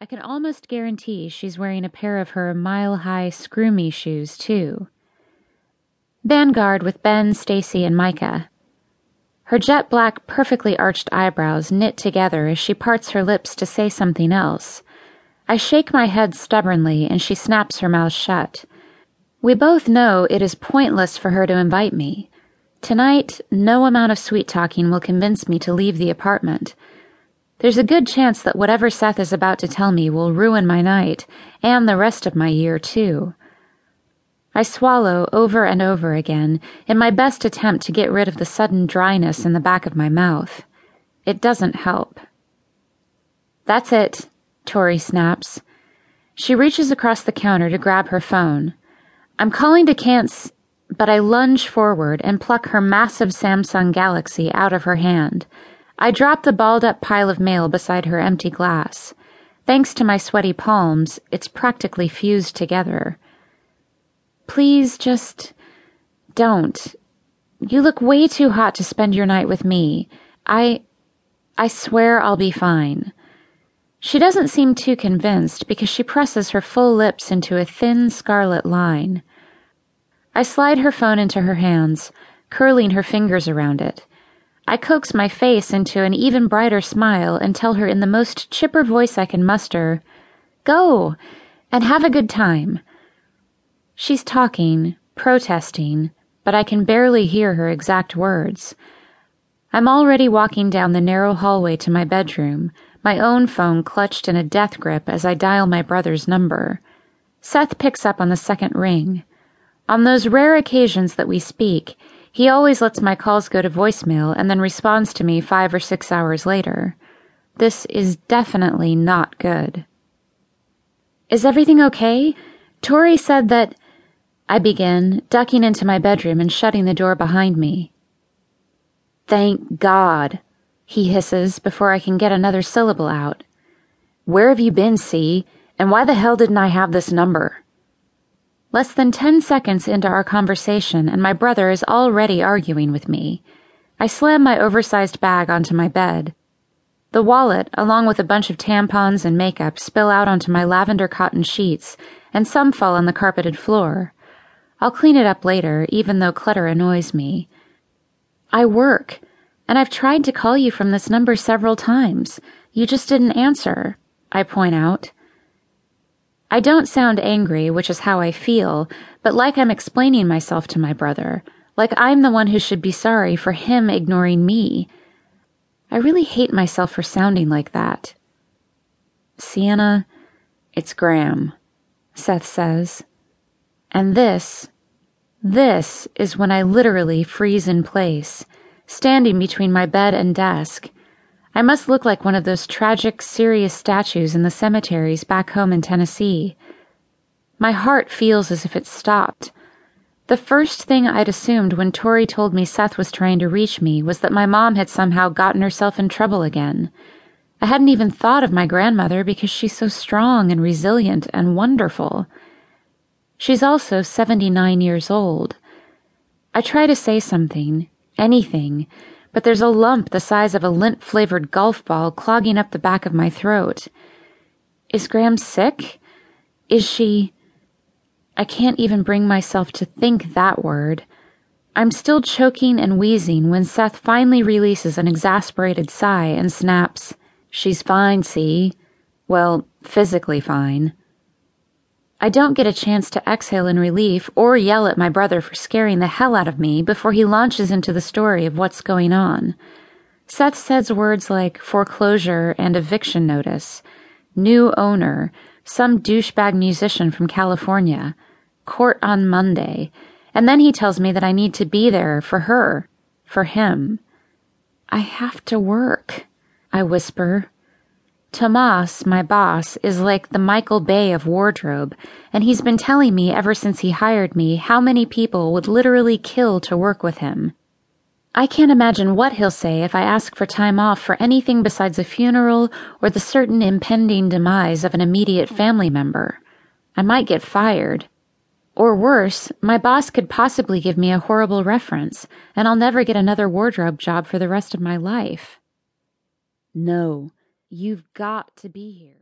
I can almost guarantee she's wearing a pair of her mile high screw shoes, too. Vanguard with Ben, Stacy, and Micah. Her jet black, perfectly arched eyebrows knit together as she parts her lips to say something else. I shake my head stubbornly and she snaps her mouth shut. We both know it is pointless for her to invite me. Tonight, no amount of sweet talking will convince me to leave the apartment. There's a good chance that whatever Seth is about to tell me will ruin my night, and the rest of my year, too. I swallow over and over again in my best attempt to get rid of the sudden dryness in the back of my mouth. It doesn't help. That's it, Tori snaps. She reaches across the counter to grab her phone. I'm calling to Cance, but I lunge forward and pluck her massive Samsung Galaxy out of her hand. I drop the balled up pile of mail beside her empty glass. Thanks to my sweaty palms, it's practically fused together. Please just don't. You look way too hot to spend your night with me. I. I swear I'll be fine. She doesn't seem too convinced because she presses her full lips into a thin scarlet line. I slide her phone into her hands, curling her fingers around it. I coax my face into an even brighter smile and tell her in the most chipper voice I can muster, Go! And have a good time. She's talking, protesting, but I can barely hear her exact words. I'm already walking down the narrow hallway to my bedroom, my own phone clutched in a death grip as I dial my brother's number. Seth picks up on the second ring. On those rare occasions that we speak, he always lets my calls go to voicemail and then responds to me five or six hours later. This is definitely not good. Is everything okay? Tori said that. I begin, ducking into my bedroom and shutting the door behind me. Thank God, he hisses before I can get another syllable out. Where have you been, C? And why the hell didn't I have this number? Less than ten seconds into our conversation, and my brother is already arguing with me. I slam my oversized bag onto my bed. The wallet, along with a bunch of tampons and makeup, spill out onto my lavender cotton sheets, and some fall on the carpeted floor. I'll clean it up later, even though clutter annoys me. I work, and I've tried to call you from this number several times. You just didn't answer, I point out. I don't sound angry, which is how I feel, but like I'm explaining myself to my brother, like I'm the one who should be sorry for him ignoring me. I really hate myself for sounding like that. Sienna, it's Gram, Seth says. And this, this is when I literally freeze in place, standing between my bed and desk. I must look like one of those tragic, serious statues in the cemeteries back home in Tennessee. My heart feels as if it stopped. The first thing I'd assumed when Tori told me Seth was trying to reach me was that my mom had somehow gotten herself in trouble again. I hadn't even thought of my grandmother because she's so strong and resilient and wonderful. She's also 79 years old. I try to say something, anything, but there's a lump the size of a lint flavored golf ball clogging up the back of my throat. Is Gram sick? Is she. I can't even bring myself to think that word. I'm still choking and wheezing when Seth finally releases an exasperated sigh and snaps, She's fine, see? Well, physically fine. I don't get a chance to exhale in relief or yell at my brother for scaring the hell out of me before he launches into the story of what's going on. Seth says words like foreclosure and eviction notice, new owner, some douchebag musician from California, court on Monday, and then he tells me that I need to be there for her, for him. I have to work, I whisper Tomas, my boss, is like the Michael Bay of wardrobe, and he's been telling me ever since he hired me how many people would literally kill to work with him. I can't imagine what he'll say if I ask for time off for anything besides a funeral or the certain impending demise of an immediate family member. I might get fired. Or worse, my boss could possibly give me a horrible reference, and I'll never get another wardrobe job for the rest of my life. No. You've got to be here.